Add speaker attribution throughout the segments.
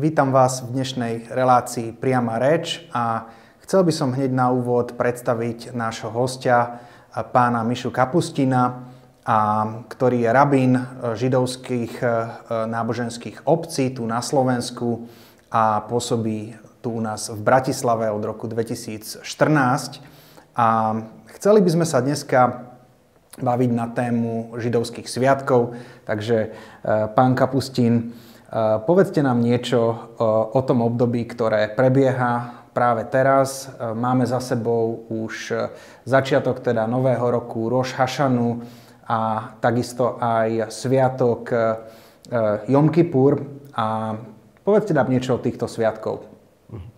Speaker 1: Vítam vás v dnešnej relácii Priama reč a chcel by som hneď na úvod predstaviť nášho hostia, pána Mišu Kapustina, a, ktorý je rabín židovských e, náboženských obcí tu na Slovensku a pôsobí tu u nás v Bratislave od roku 2014. A chceli by sme sa dneska baviť na tému židovských sviatkov. Takže e, pán Kapustín, povedzte nám niečo eh, o tom období, ktoré prebieha práve teraz. Eh, máme za sebou už začiatok teda nového roku Roš Hašanu a takisto aj sviatok Jom Kippur. A povedzte nám niečo o týchto sviatkov.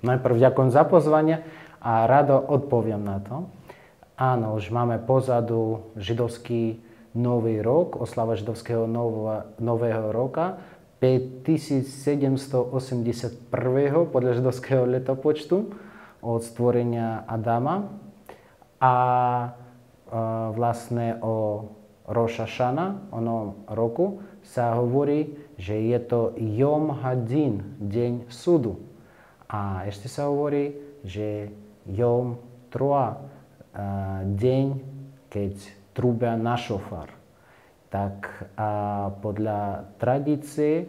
Speaker 2: Najprv ďakujem za pozvanie a rado odpoviem na to. Áno, už máme pozadu židovský nový rok, oslava židovského nového roka 5781. podľa židovského letopočtu od stvorenia Adama. A vlastne o Roša Šana, onom roku, sa hovorí, že je to Jom Hadin, deň súdu. A ešte sa hovorí, že Jom Troa, deň, keď trúbia na šofar tak a podľa tradície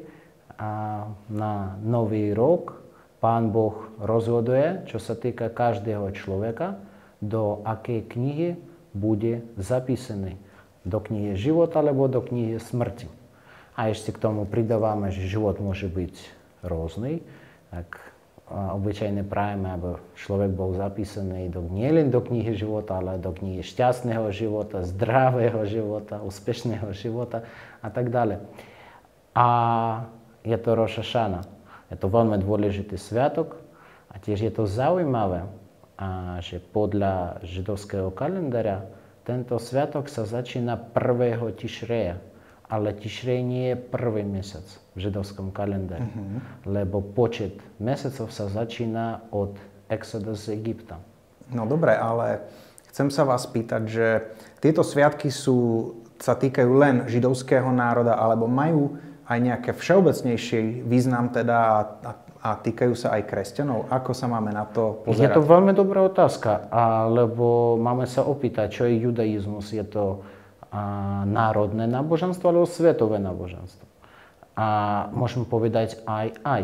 Speaker 2: a na nový rok Pán Boh rozhoduje, čo sa týka každého človeka, do akej knihy bude zapísaný. Do knihy života alebo do knihy smrti. A ešte k tomu pridávame, že život môže byť rôzny, tak obyčajne prajeme, aby človek bol zapísaný do, nielen do knihy života, ale do knihy šťastného života, zdravého života, úspešného života a tak ďalej. A je to Roša Šana. Je to veľmi dôležitý sviatok a tiež je to zaujímavé, a že podľa židovského kalendára tento sviatok sa začína 1. Tišreja ale Tišrej nie je prvý mesiac v židovskom kalendári, uh-huh. lebo počet mesiacov sa začína od exodu z Egypta.
Speaker 1: No dobre, ale chcem sa vás pýtať, že tieto sviatky sú, sa týkajú len židovského národa, alebo majú aj nejaké všeobecnejší význam teda a, a, a týkajú sa aj kresťanov? Ako sa máme na to pozerať?
Speaker 2: Je to veľmi dobrá otázka, lebo máme sa opýtať, čo je judaizmus. Je to národné náboženstvo alebo svetové náboženstvo. A môžem povedať aj aj.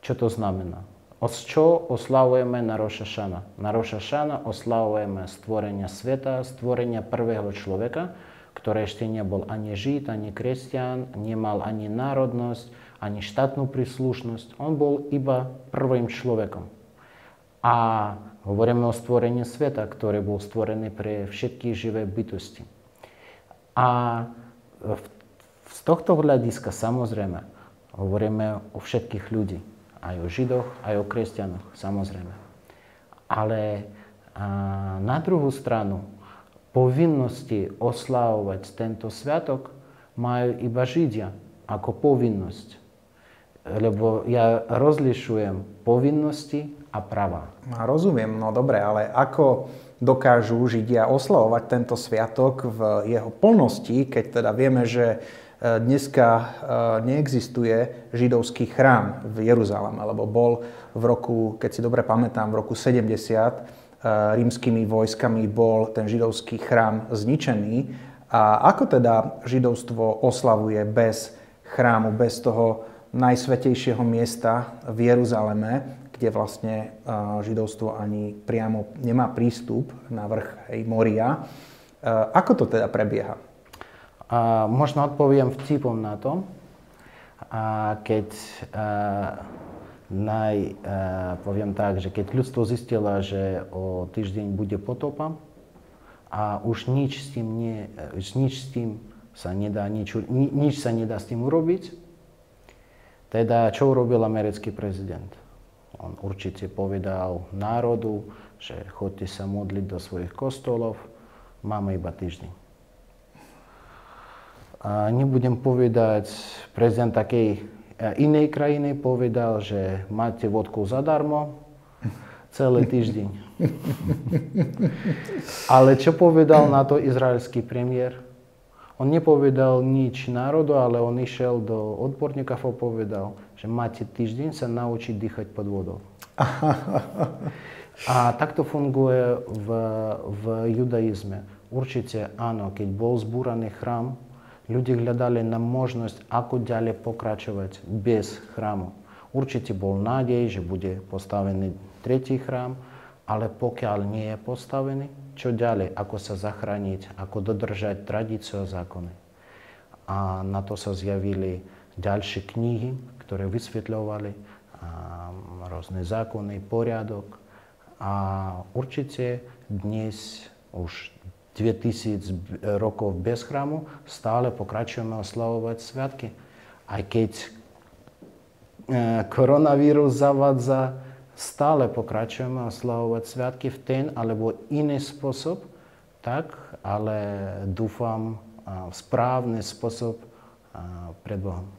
Speaker 2: Čo to znamená? Od čo oslavujeme na Roša Na Roša oslavujeme stvorenie sveta, stvorenie prvého človeka, ktorý ešte nebol ani žid, ani kresťan, nemal ani národnosť, ani štátnu príslušnosť. On bol iba prvým človekom. A hovoríme o stvorení sveta, ktorý bol stvorený pre všetky živé bytosti. A z tohto hľadiska samozrejme hovoríme o všetkých ľudí, aj o židoch, aj o kresťanoch, samozrejme. Ale na druhú stranu povinnosti oslavovať tento sviatok majú iba Židia ako povinnosť. Lebo ja rozlišujem povinnosti a práva.
Speaker 1: Rozumiem, no dobre, ale ako dokážu Židia oslavovať tento sviatok v jeho plnosti, keď teda vieme, že e, dneska e, neexistuje židovský chrám v Jeruzaleme, lebo bol v roku, keď si dobre pamätám, v roku 70 e, rímskymi vojskami bol ten židovský chrám zničený. A ako teda židovstvo oslavuje bez chrámu, bez toho najsvetejšieho miesta v Jeruzaleme, kde vlastne židovstvo ani priamo nemá prístup na vrch hej, Moria. Ako to teda prebieha?
Speaker 2: A, možno odpoviem vtipom na to. A keď a, naj, a, poviem tak, že keď ľudstvo zistilo, že o týždeň bude potopa a už nič s tým, nie, už nič s tým sa nedá, nič, nič sa nedá s tým urobiť, teda čo urobil americký prezident? On určite povedal národu, že chodte sa modliť do svojich kostolov, máme iba týždeň. A nebudem povedať, prezident takej inej krajiny povedal, že máte vodku zadarmo celý týždeň. Ale čo povedal na to izraelský premiér? On nepovedal nič národu, ale on išiel do odborníkov a povedal, že máte týždeň sa naučiť dýchať pod vodou. a takto funguje v, v judaizme. Určite áno, keď bol zbúraný chrám, ľudia hľadali na možnosť, ako ďalej pokračovať bez chrámu. Určite bol nádej, že bude postavený tretí chrám, ale pokiaľ nie je postavený, čo ďalej, ako sa zachrániť, ako dodržať tradíciu a zákony. A na to sa zjavili ďalšie knihy, ktoré vysvetľovali rôzne zákony, poriadok. A určite dnes už 2000 rokov bez chrámu stále pokračujeme oslavovať sviatky. Aj keď e, koronavírus zavádza, stále pokračujeme oslavovať sviatky v ten alebo iný spôsob, tak, ale dúfam v správny spôsob pred Bohom.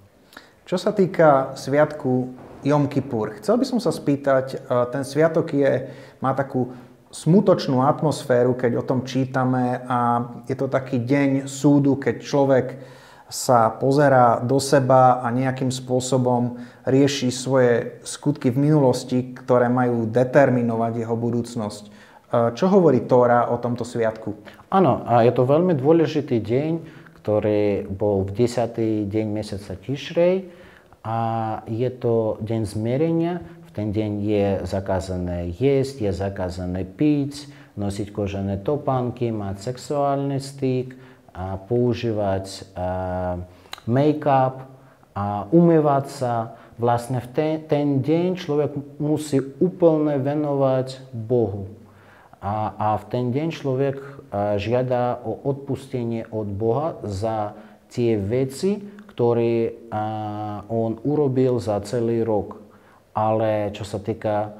Speaker 1: Čo sa týka sviatku Jom Kippur, chcel by som sa spýtať, ten sviatok je, má takú smutočnú atmosféru, keď o tom čítame a je to taký deň súdu, keď človek sa pozerá do seba a nejakým spôsobom rieši svoje skutky v minulosti, ktoré majú determinovať jeho budúcnosť. E, čo hovorí Tóra o tomto sviatku?
Speaker 2: Áno, a je to veľmi dôležitý deň, ktorý bol v 10. deň mesiaca Tišrej a je to deň zmierenia, ten deň je zakázané jesť, je zakázané piť, nosiť kožené topánky, mať sexuálny styk, a používať make-up a umývať sa. Vlastne v ten, ten deň človek musí úplne venovať Bohu. A, a v ten deň človek žiada o odpustenie od Boha za tie veci, ktoré on urobil za celý rok ale čo sa týka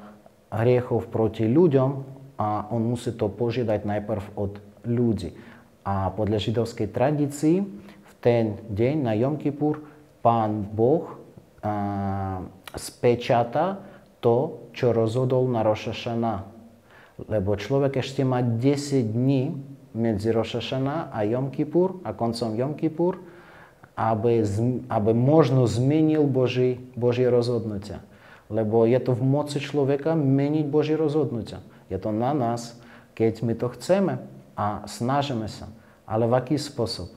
Speaker 2: hriechov proti ľuďom, a on musí to požiadať najprv od ľudí. A podľa židovskej tradícii v ten deň na Jom Kippur pán Boh a, spečata to, čo rozhodol na Rošašana. Lebo človek ešte má 10 dní medzi Rošašana a Jom Kippur a koncom Jom Kippur, aby, aby možno zmenil Boží, Boží rozhodnutia. Lebo je to v moci človeka meniť Božie rozhodnutia. Je to na nás, keď my to chceme a snažíme sa. Ale v aký spôsob?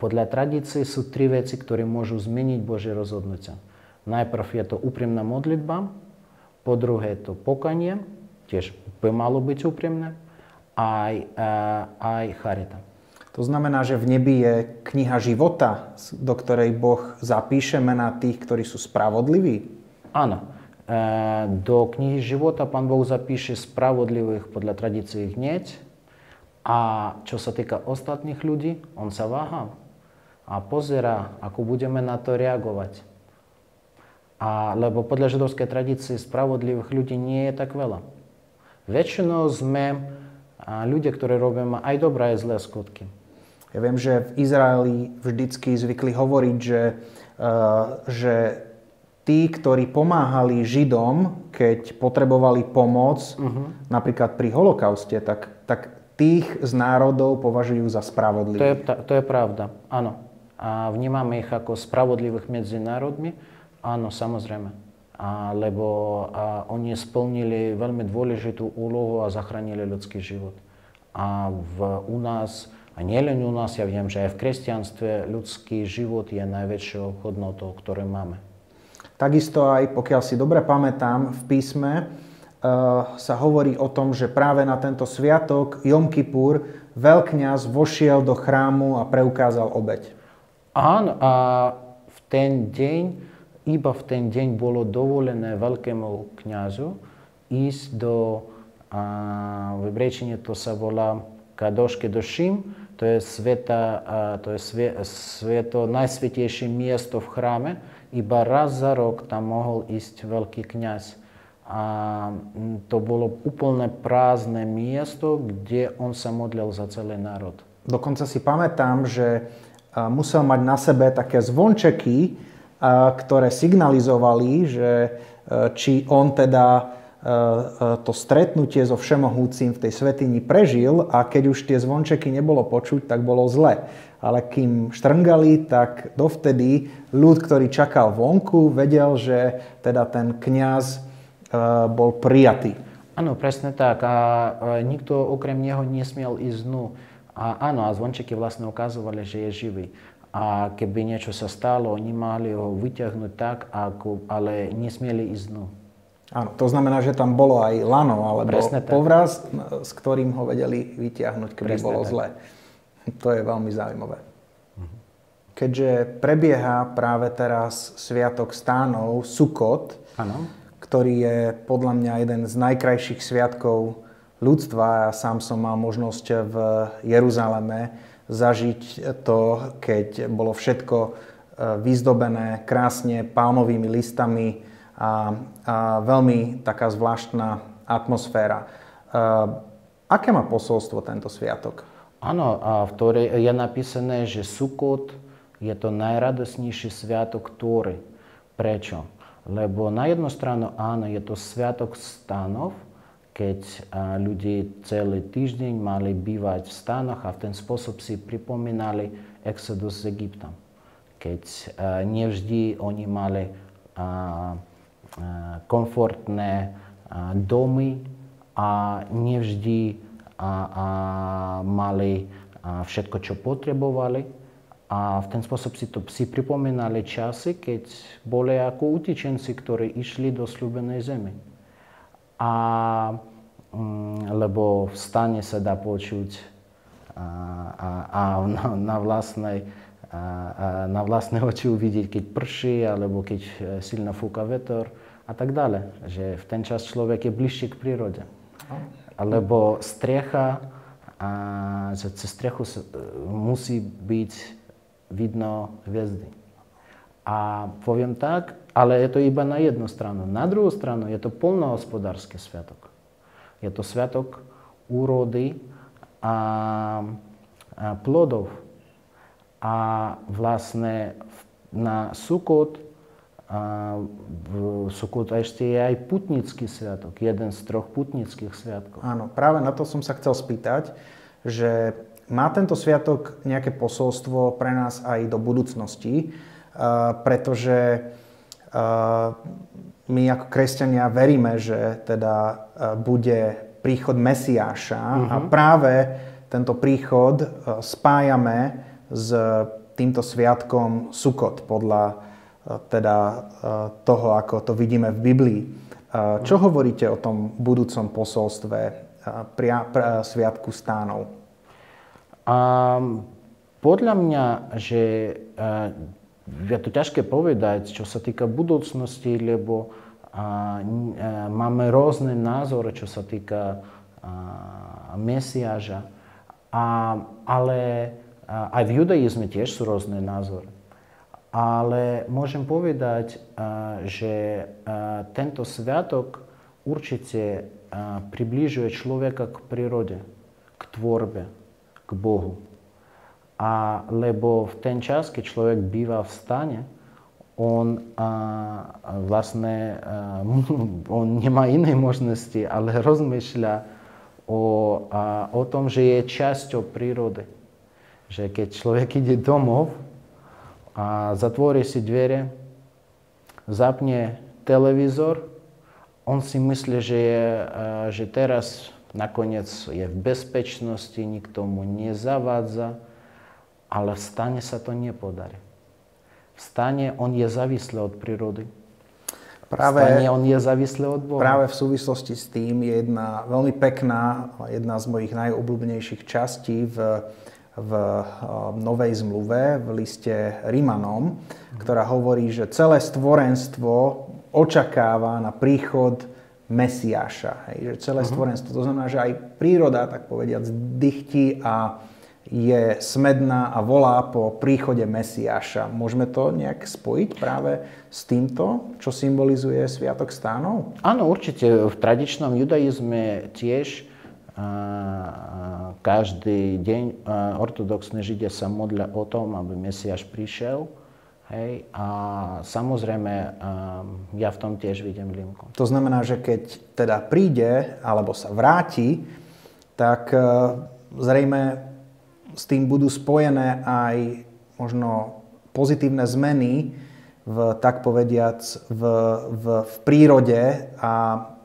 Speaker 2: Podľa tradície sú tri veci, ktoré môžu zmeniť Božie rozhodnutia. Najprv je to úprimná modlitba, po druhé je to pokanie, tiež by malo byť úprimné, aj, aj charita.
Speaker 1: To znamená, že v nebi je kniha života, do ktorej Boh zapíše mená tých, ktorí sú spravodliví?
Speaker 2: Áno. E, do knihy života pán Boh zapíše spravodlivých podľa tradícií hneď. A čo sa týka ostatných ľudí, on sa váha a pozera, ako budeme na to reagovať. A, lebo podľa židovskej tradície spravodlivých ľudí nie je tak veľa. Väčšinou sme ľudia, ktorí robíme aj dobré, aj zlé skutky.
Speaker 1: Ja viem, že v Izraeli vždycky zvykli hovoriť, že, uh, že tí, ktorí pomáhali Židom, keď potrebovali pomoc, uh-huh. napríklad pri holokauste, tak, tak tých z národov považujú za spravodlivých.
Speaker 2: To je, to je pravda, áno. A vnímame ich ako spravodlivých medzi národmi? Áno, samozrejme. A, lebo a, oni splnili veľmi dôležitú úlohu a zachránili ľudský život. A v, u nás, a nielen u nás, ja viem, že aj v kresťanstve ľudský život je najväčšou hodnotou, ktorú máme.
Speaker 1: Takisto aj, pokiaľ si dobre pamätám, v písme uh, sa hovorí o tom, že práve na tento sviatok Jom Kippur veľkňaz vošiel do chrámu a preukázal obeď.
Speaker 2: Áno, a v ten deň, iba v ten deň bolo dovolené veľkému kňazu ísť do, a v hebrejčine to sa volá Kadoške Došim, to je, sveta, a, to je svie, sveto, najsvetejšie miesto v chráme, iba raz za rok tam mohol ísť veľký kňaz. A to bolo úplne prázdne miesto, kde on sa modlil za celý národ.
Speaker 1: Dokonca si pamätám, že musel mať na sebe také zvončeky, ktoré signalizovali, že či on teda to stretnutie so Všemohúcim v tej svetini prežil a keď už tie zvončeky nebolo počuť, tak bolo zle. Ale kým štrngali, tak dovtedy ľud, ktorý čakal vonku, vedel, že teda ten kňaz bol prijatý.
Speaker 2: Áno, presne tak. A nikto okrem neho nesmiel ísť dnu. A áno, a zvončeky vlastne ukazovali, že je živý. A keby niečo sa stalo, oni mali ho vyťahnuť tak, ako, ale nesmieli ísť dnu.
Speaker 1: Áno, to znamená, že tam bolo aj lano alebo povraz, s ktorým ho vedeli vyťahnuť, keby Presne bolo tak. zle. To je veľmi zaujímavé. Mhm. Keďže prebieha práve teraz Sviatok stánov, Sukot, ano. ktorý je podľa mňa jeden z najkrajších sviatkov ľudstva. Ja sám som mal možnosť v Jeruzaleme zažiť to, keď bolo všetko e, vyzdobené krásne palmovými listami a, a veľmi taká zvláštna atmosféra. E, aké má posolstvo tento sviatok?
Speaker 2: Áno, a v Tóre je napísané, že Sukot je to najradosnejší sviatok Tóry. Prečo? Lebo na jednu stranu áno, je to sviatok stanov, keď ľudí celý týždeň mali bývať v stanoch a v ten spôsob si pripomínali exodus z Egypta. Keď nevždy oni mali komfortné domy a nevždy mali všetko, čo potrebovali. A v ten spôsob si to si pripomínali časy, keď boli ako utečenci, ktorí išli do slúbenej zemi a mm, lebo v stane sa dá počuť a, a, a na, na, vlastnej, a, a na vlastné oči uvidieť, keď prší, alebo keď e, silno fúka vetor a tak ďalej. Že v ten čas človek je bližšie k prírode. Alebo strecha, a že cez strechu e, musí byť vidno hviezdy. A poviem tak, ale je to iba na jednu stranu. Na druhú stranu je to polnohospodársky sviatok. Je to sviatok úrody a, a plodov. A vlastne na Sukot, a v Sukot ešte je aj putnický sviatok, jeden z troch putnických sviatkov.
Speaker 1: Áno, práve na to som sa chcel spýtať, že má tento sviatok nejaké posolstvo pre nás aj do budúcnosti, pretože my ako kresťania veríme, že teda bude príchod Mesiáša mm-hmm. a mhm. práve tento príchod spájame s týmto sviatkom Sukot podľa teda toho, ako to vidíme v Biblii. Čo hovoríte o tom budúcom posolstve pria, pria, Sviatku stánov?
Speaker 2: Um, podľa mňa, že je to ťažké povedať, čo sa týka budúcnosti, lebo a, a, máme rôzne názory, čo sa týka a, Mesiáža. A, ale a, aj v judaizme tiež sú rôzne názory. Ale môžem povedať, že tento sviatok určite približuje človeka k prírode, k tvorbe, k Bohu. A lebo v ten čas, keď človek býva v stane, on a, vlastne a, on nemá inej možnosti, ale rozmýšľa o, a, o tom, že je časťou prírody. Že keď človek ide domov a zatvorí si dvere, zapne televízor, on si myslí, že, je, že teraz nakoniec je v bezpečnosti, nikto mu nezavádza, ale v stane sa to nepodarí. V stane on je závislý od prírody. Práve, stane on je závislý od Boha.
Speaker 1: Práve v súvislosti s tým je jedna veľmi pekná, jedna z mojich najobľúbenejších častí v, v Novej zmluve, v liste Rimanom, ktorá hovorí, že celé stvorenstvo očakáva na príchod Mesiáša. Hej, že celé uh-huh. stvorenstvo, to znamená, že aj príroda, tak povediať, dychtí a je smedná a volá po príchode Mesiáša. Môžeme to nejak spojiť práve s týmto, čo symbolizuje Sviatok stánov?
Speaker 2: Áno, určite. V tradičnom judaizme tiež každý deň ortodoxní Židia sa modlia o tom, aby Mesiáš prišiel. Hej, a samozrejme, ja v tom tiež vidím linku.
Speaker 1: To znamená, že keď teda príde alebo sa vráti, tak e, zrejme s tým budú spojené aj možno pozitívne zmeny v, tak povediac, v, v, v prírode a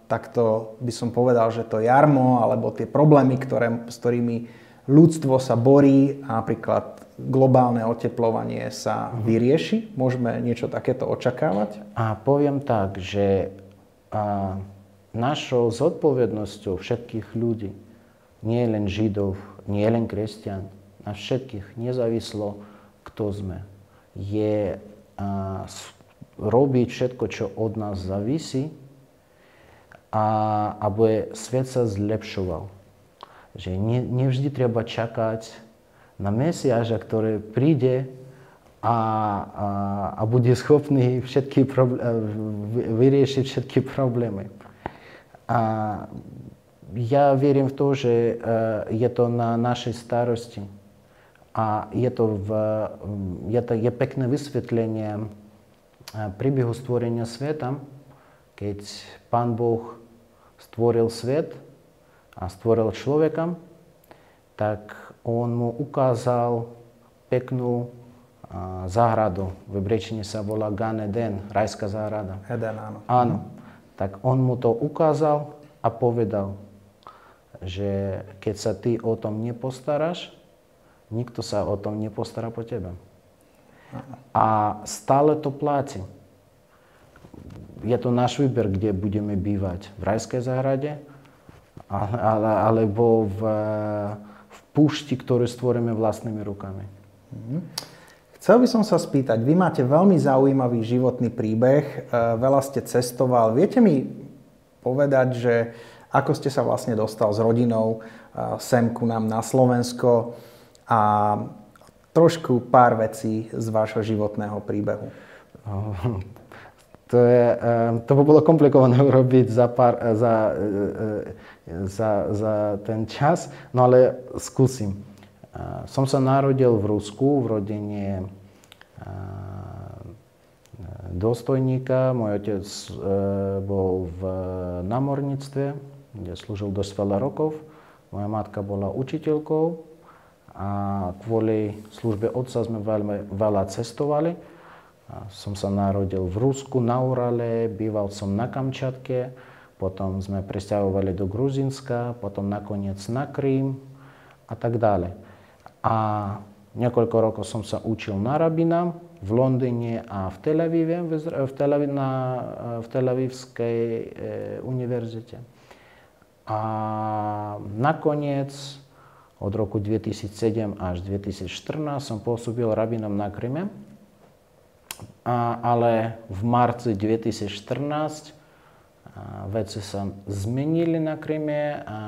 Speaker 1: takto by som povedal, že to jarmo alebo tie problémy, ktoré, s ktorými ľudstvo sa borí, napríklad globálne oteplovanie sa mhm. vyrieši? Môžeme niečo takéto očakávať?
Speaker 2: A poviem tak, že a, našou zodpovednosťou všetkých ľudí, nie len Židov, nie len kresťan, na všetkých, nezávislo, kto sme, je a, robiť všetko, čo od nás závisí, a aby svet sa zlepšoval. Že nie, nevždy treba čakať na Mesiáša, ktorý príde a, a, a bude schopný všetky probl- vyriešiť všetky problémy. A ja verím v to, že je to na našej starosti. A je to, v, je to je pekné vysvetlenie príbehu stvorenia sveta, keď Pán Boh stvoril svet a stvoril človeka, tak on mu ukázal peknú a, záhradu. V hebrejčine sa volá Gan Eden, rajská záhrada.
Speaker 1: Eden, áno.
Speaker 2: Áno. Tak on mu to ukázal a povedal, že keď sa ty o tom nepostaráš, nikto sa o tom nepostará po tebe. A stále to platí. Je to náš výber, kde budeme bývať. V rajskej záhrade alebo v púšti, ktoré stvoríme vlastnými rukami.
Speaker 1: Mhm. Chcel by som sa spýtať, vy máte veľmi zaujímavý životný príbeh, e, veľa ste cestoval. Viete mi povedať, že ako ste sa vlastne dostal s rodinou e, sem ku nám na Slovensko a trošku pár vecí z vášho životného príbehu.
Speaker 2: To, je, e, to by bolo komplikované urobiť za, pár, za za, za ten čas, no ale skúsim. Som sa narodil v Rusku v rodine dôstojníka. Môj otec e, bol v námorníctve, kde slúžil dosť veľa rokov. Moja matka bola učiteľkou a kvôli službe otca sme veľmi veľa cestovali. Som sa narodil v Rusku, na Urale, býval som na Kamčatke potom sme presťahovali do Gruzinska, potom nakoniec na Krím a tak ďalej. A niekoľko rokov som sa učil na rabina v Londýne a v Tel Avive, v, Tel Aviv, na, v Tel Avivskej e, univerzite. A nakoniec od roku 2007 až 2014 som pôsobil rabinom na Kryme, a, ale v marci 2014 veci sa zmenili na Kryme a, a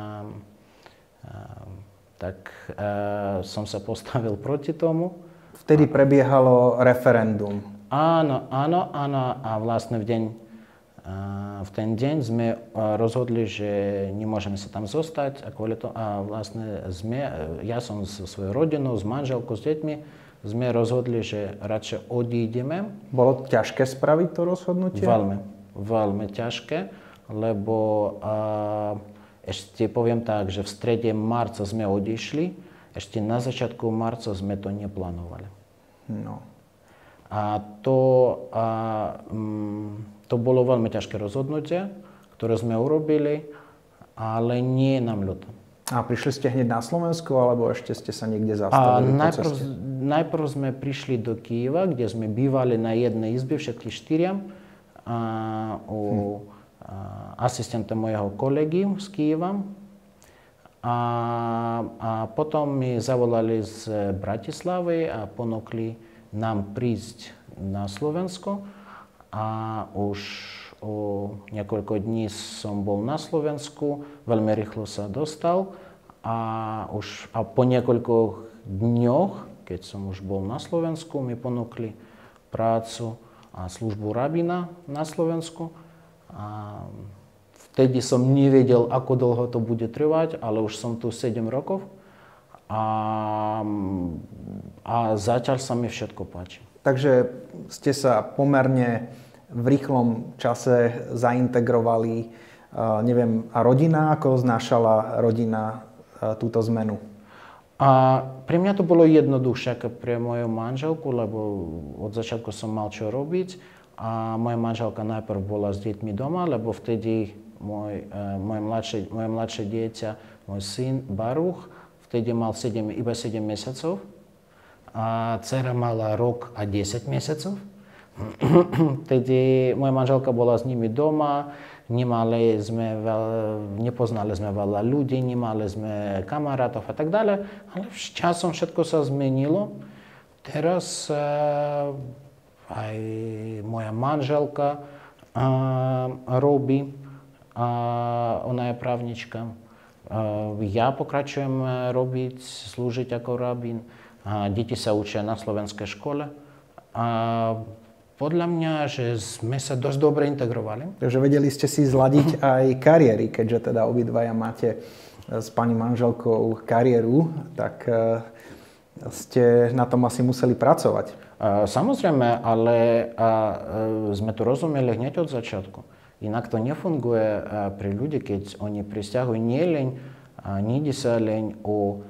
Speaker 2: tak a, som sa postavil proti tomu.
Speaker 1: Vtedy prebiehalo referendum.
Speaker 2: Áno, áno, áno a vlastne v deň v ten deň sme rozhodli, že nemôžeme sa tam zostať a kvôli to, a vlastne sme, ja som so svojou rodinou, s manželkou, s deťmi, sme rozhodli, že radšej odídeme.
Speaker 1: Bolo ťažké spraviť to rozhodnutie?
Speaker 2: Veľmi veľmi ťažké, lebo a, ešte poviem tak, že v strede marca sme odišli, ešte na začiatku marca sme to neplánovali. No. A to, a, mm, to bolo veľmi ťažké rozhodnutie, ktoré sme urobili, ale nie nám ľúto.
Speaker 1: A prišli ste hneď na Slovensku, alebo ešte ste sa niekde zastavili?
Speaker 2: A najprv, najprv sme prišli do Kieva, kde sme bývali na jednej izbe, všetky štyria u asistenta mojho kolegy z Kieva. A, a potom mi zavolali z Bratislavy a ponúkli nám prísť na Slovensko. A už o niekoľko dní som bol na Slovensku, veľmi rýchlo sa dostal a už a po niekoľko dňoch, keď som už bol na Slovensku, mi ponúkli prácu službu rabina na Slovensku. A vtedy som nevedel, ako dlho to bude trvať, ale už som tu 7 rokov a, a zatiaľ sa mi všetko páči.
Speaker 1: Takže ste sa pomerne v rýchlom čase zaintegrovali. Neviem, a rodina, ako znášala rodina túto zmenu?
Speaker 2: A pre mňa to bolo jednoduchšie ako pre moju manželku, lebo od začiatku som mal čo robiť. A moja manželka najprv bola s deťmi doma, lebo vtedy môj, moje, mladšie, moje mladšie dieťa, môj syn Baruch, vtedy mal 7, iba 7 mesiacov. A dcera mala rok a 10 месяцев. Vtedy moja manželka bola s nimi doma, nemali sme veľa, nepoznali sme veľa ľudí, nemali sme kamarátov a tak ďalej, ale časom všetko sa zmenilo. Teraz uh, aj moja manželka uh, robí, uh, ona je právnička. Ja pokračujem robiť, slúžiť ako rabín. Deti sa učia na slovenskej škole. A podľa mňa, že sme sa dosť dobre integrovali.
Speaker 1: Takže vedeli ste si zladiť aj kariéry, keďže teda obidvaja máte s pani manželkou kariéru, tak ste na tom asi museli pracovať.
Speaker 2: Samozrejme, ale sme to rozumeli hneď od začiatku. Inak to nefunguje pri ľudí, keď oni prisťahujú nie len, nejde sa len o,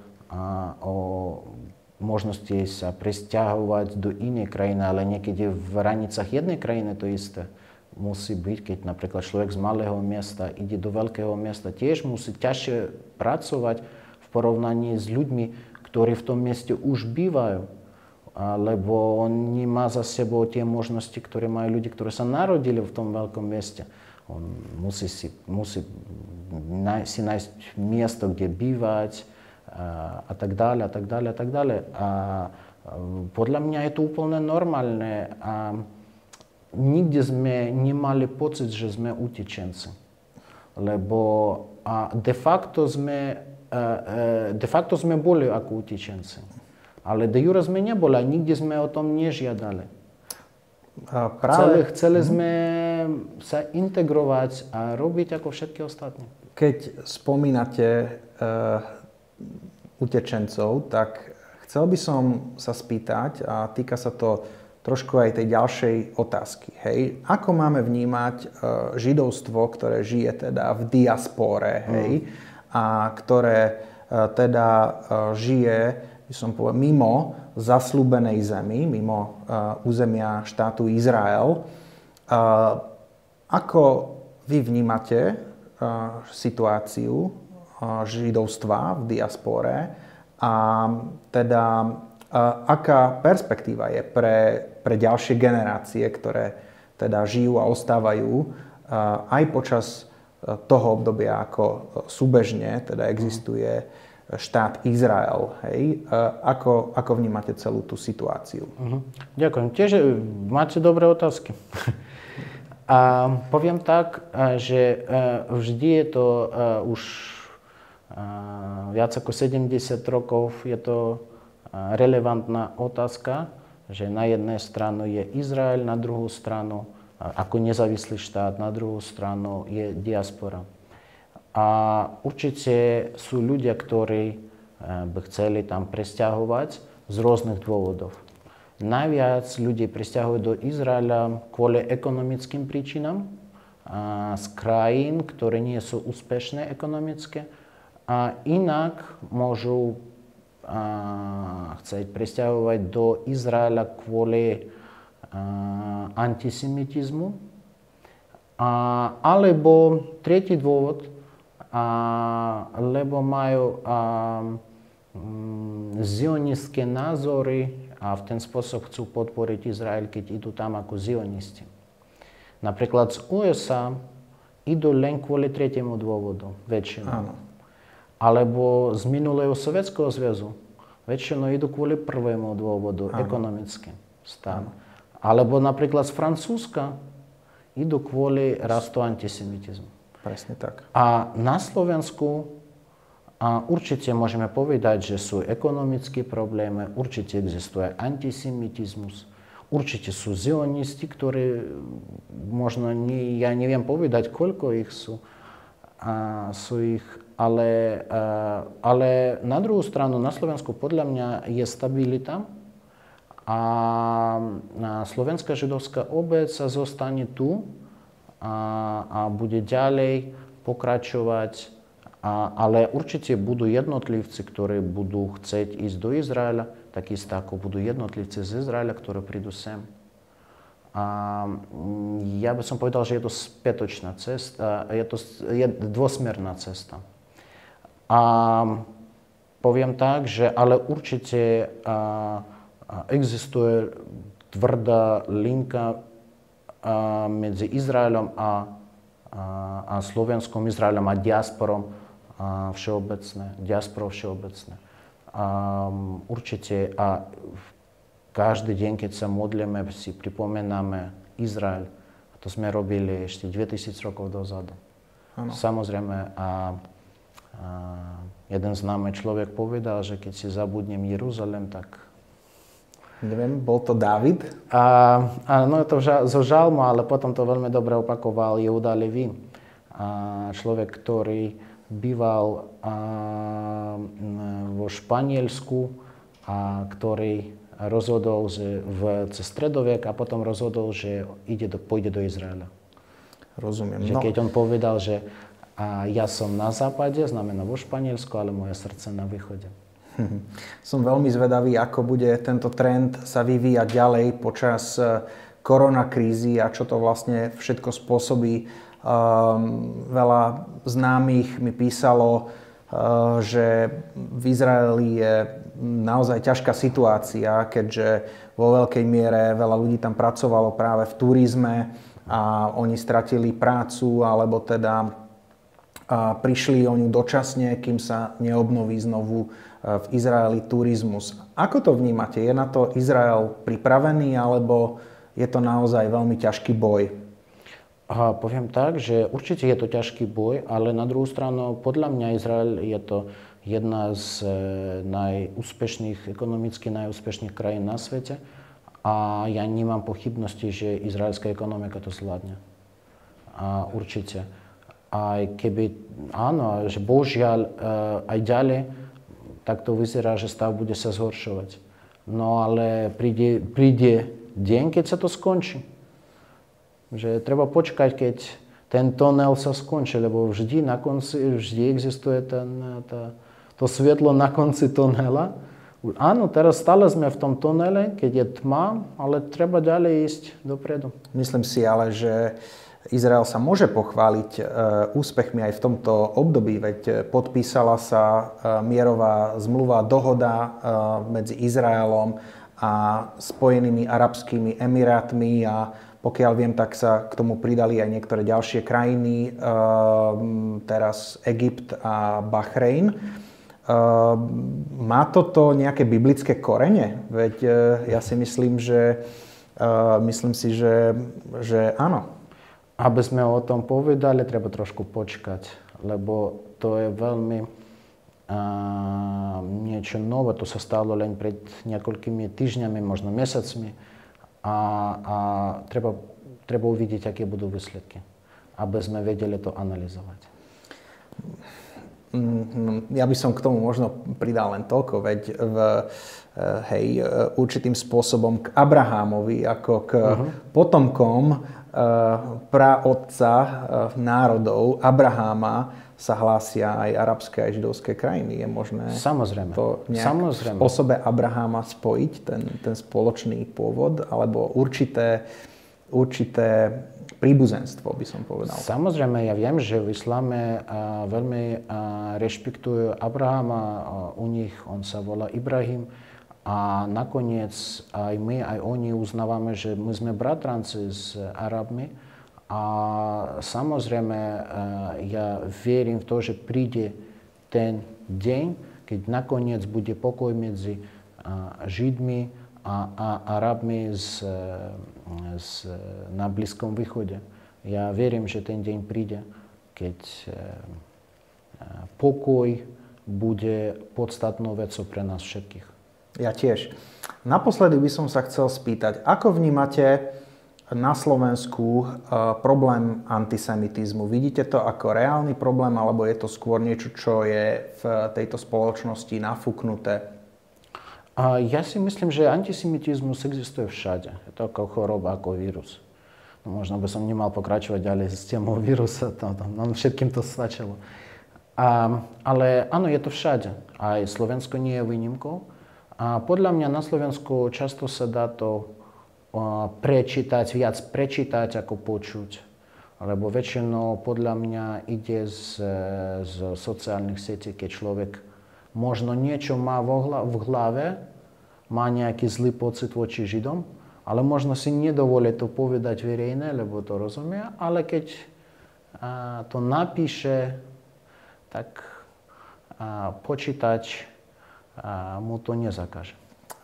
Speaker 2: o možnosti sa presťahovať do inej krajiny, ale niekedy v hranicách jednej krajiny to isté musí byť, keď napríklad človek z malého mesta ide do veľkého mesta, tiež musí ťažšie pracovať v porovnaní s ľuďmi, ktorí v tom meste už bývajú lebo on nemá za sebou tie možnosti, ktoré majú ľudí, ktorí sa narodili v tom veľkom meste. On musí si, musí si nájsť miesto, kde bývať a, tak ďalej, a tak ďalej, a tak ďalej. A podľa mňa je to úplne normálne. A nikde sme nemali pocit, že sme utečenci. Lebo a de facto sme, de facto sme boli ako utečenci. Ale de jure sme neboli a nikde sme o tom nežiadali. A práve... Chceli, chceli sme sa integrovať a robiť ako všetky ostatní.
Speaker 1: Keď spomínate uh, utečencov, tak chcel by som sa spýtať, a týka sa to trošku aj tej ďalšej otázky. Hej. Ako máme vnímať uh, židovstvo, ktoré žije teda v diaspore, hej, mm. a ktoré uh, teda uh, žije by som povedal, mimo zaslúbenej zemi, mimo územia štátu Izrael. Ako vy vnímate situáciu židovstva v diaspore a teda aká perspektíva je pre, pre ďalšie generácie, ktoré teda žijú a ostávajú aj počas toho obdobia, ako súbežne teda existuje štát Izrael. Hej? Ako, ako vnímate celú tú situáciu? Uh-huh.
Speaker 2: Ďakujem. Tiež e, máte dobré otázky. A poviem tak, e, že e, vždy je to už viac ako 70 rokov je to relevantná otázka, že na jednej stranu je Izrael, na druhú stranu ako nezávislý štát, na druhú stranu je diaspora. A určite sú ľudia, ktorí by chceli tam presťahovať z rôznych dôvodov. Najviac ľudí presťahujú do Izraela kvôli ekonomickým príčinám z krajín, ktoré nie sú úspešné ekonomické. A inak môžu chcieť presťahovať do Izraela kvôli antisemitizmu. alebo tretí dôvod, a, lebo majú a, mm, zionistské názory a v ten spôsob chcú podporiť Izrael, keď idú tam ako zionisti. Napríklad z USA idú len kvôli tretiemu dôvodu, väčšinou. Áno. Alebo z minulého Sovietskeho zväzu väčšinou idú kvôli prvému dôvodu, Áno. ekonomickým stav. Alebo napríklad z Francúzska idú kvôli rastu antisemitizmu.
Speaker 1: Presne tak.
Speaker 2: A na Slovensku a určite môžeme povedať, že sú ekonomické problémy, určite existuje antisemitizmus, určite sú zionisti, ktorí možno, nie, ja neviem povedať, koľko ich sú, a sú ich, ale, a, ale na druhú stranu na Slovensku podľa mňa je stabilita a slovenská židovská obec zostane tu a, a bude ďalej pokračovať, a, ale určite budú jednotlivci, ktorí budú chcieť ísť do Izraela, takisto ako budú jednotlivci z Izraela, ktorí prídu sem. A ja by som povedal, že je to spätočná cesta, je to je dvosmerná cesta. A poviem tak, že ale určite existuje tvrdá linka medzi Izraelom a, a, a Slovenskom, Izraelom a diasporom a všeobecné, diasporou všeobecné. A, určite a každý deň, keď sa modlíme, si pripomenáme Izrael. To sme robili ešte 2000 rokov dozadu. Ano. Samozrejme, a jeden známy človek povedal, že keď si zabudnem Jeruzalem, tak...
Speaker 1: Neviem, bol to David?
Speaker 2: A, no je to zo žalmu, ale potom to veľmi dobre opakoval Jehuda Levi. A človek, ktorý býval a, vo Španielsku a ktorý rozhodol že v, cez stredovek a potom rozhodol, že ide do, pôjde do Izraela.
Speaker 1: Rozumiem.
Speaker 2: Že no. keď on povedal, že a ja som na západe, znamená vo Španielsku, ale moje srdce na východe.
Speaker 1: Som veľmi zvedavý, ako bude tento trend sa vyvíjať ďalej počas e, koronakrízy a čo to vlastne všetko spôsobí. Um, veľa známych mi písalo, uh, že v Izraeli je naozaj ťažká situácia, keďže vo veľkej miere veľa ľudí tam pracovalo práve v turizme a oni stratili prácu alebo teda a prišli o ňu dočasne, kým sa neobnoví znovu e, v Izraeli turizmus. Ako to vnímate? Je na to Izrael pripravený alebo je to naozaj veľmi ťažký boj?
Speaker 2: A poviem tak, že určite je to ťažký boj, ale na druhú stranu podľa mňa Izrael je to jedna z e, najúspešných, ekonomicky najúspešných krajín na svete a ja nemám pochybnosti, že izraelská ekonomika to zvládne. A určite. Aj keby, áno, že bohužiaľ e, aj ďalej, tak to vyzerá, že stav bude sa zhoršovať. No ale príde, príde deň, keď sa to skončí. Že treba počkať, keď ten tunel sa skončí, lebo vždy na konci, vždy existuje ten, tá, to svetlo na konci tunela. Áno, teraz stále sme v tom tunele, keď je tma, ale treba ďalej ísť dopredu.
Speaker 1: Myslím si ale, že Izrael sa môže pochváliť e, úspechmi aj v tomto období, veď e, podpísala sa e, mierová zmluva, dohoda medzi Izraelom a Spojenými arabskými emirátmi a pokiaľ viem, tak sa k tomu pridali aj niektoré ďalšie krajiny, teraz Egypt a Bahrejn. Ehm, má toto nejaké biblické korene? Veď ja si myslím, že, myslím si, že, že áno.
Speaker 2: Aby sme o tom povedali, treba trošku počkať, lebo to je veľmi a, niečo nové. To sa stalo len pred niekoľkými týždňami, možno mesiacmi. A, a treba, treba uvidieť, aké budú výsledky, aby sme vedeli to analyzovať.
Speaker 1: Mm, ja by som k tomu možno pridal len toľko, veď v, eh, hej, eh, určitým spôsobom k Abrahámovi ako k uh-huh. potomkom uh, praotca uh, národov Abraháma sa hlásia aj arabské aj židovské krajiny. Je možné
Speaker 2: Samozrejme.
Speaker 1: to nejak Samozrejme. v osobe Abraháma spojiť, ten, ten spoločný pôvod, alebo určité, určité príbuzenstvo, by som povedal.
Speaker 2: Samozrejme, ja viem, že v islame veľmi rešpektujú Abrahama, u nich on sa volá Ibrahim a nakoniec aj my, aj oni uznávame, že my sme bratranci s Arabmi a samozrejme ja verím v to, že príde ten deň, keď nakoniec bude pokoj medzi Židmi a, a Arabmi z, z, na Blízkom východe. Ja verím, že ten deň príde, keď e, pokoj bude podstatnou vecou pre nás všetkých.
Speaker 1: Ja tiež. Naposledy by som sa chcel spýtať, ako vnímate na Slovensku e, problém antisemitizmu? Vidíte to ako reálny problém, alebo je to skôr niečo, čo je v tejto spoločnosti nafúknuté?
Speaker 2: Ja si myslím, že antisemitizmus existuje všade. Je to ako choroba, ako vírus. No, možno by som nemal pokračovať ďalej s témou vírusa, to, to, nám všetkým to stačilo. A, ale áno, je to všade. Aj Slovensko nie je výnimkou. A podľa mňa na Slovensku často sa dá to prečítať, viac prečítať ako počuť. Lebo väčšinou podľa mňa ide z, z sociálnych sietí, keď človek možno niečo má v hlave, má nejaký zlý pocit voči Židom, ale možno si nedovolí to povedať verejne, lebo to rozumie, ale keď a, to napíše, tak a, počítač mu to nezakáže.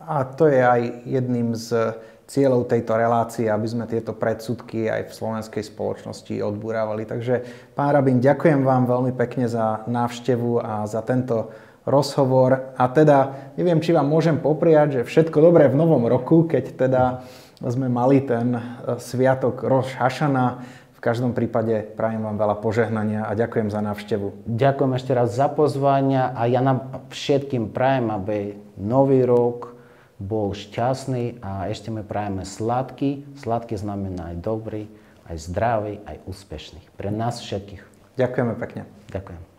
Speaker 1: A to je aj jedným z cieľov tejto relácie, aby sme tieto predsudky aj v slovenskej spoločnosti odburávali. Takže, pán Rabín, ďakujem vám veľmi pekne za návštevu a za tento rozhovor. A teda neviem, či vám môžem popriať, že všetko dobré v novom roku, keď teda sme mali ten e, sviatok Roš Hašana. V každom prípade prajem vám veľa požehnania a ďakujem za návštevu.
Speaker 2: Ďakujem ešte raz za pozvania a ja nám všetkým prajem, aby nový rok bol šťastný a ešte my prajeme sladký. Sladký znamená aj dobrý, aj zdravý, aj úspešný. Pre nás všetkých.
Speaker 1: Ďakujeme pekne.
Speaker 2: Ďakujem.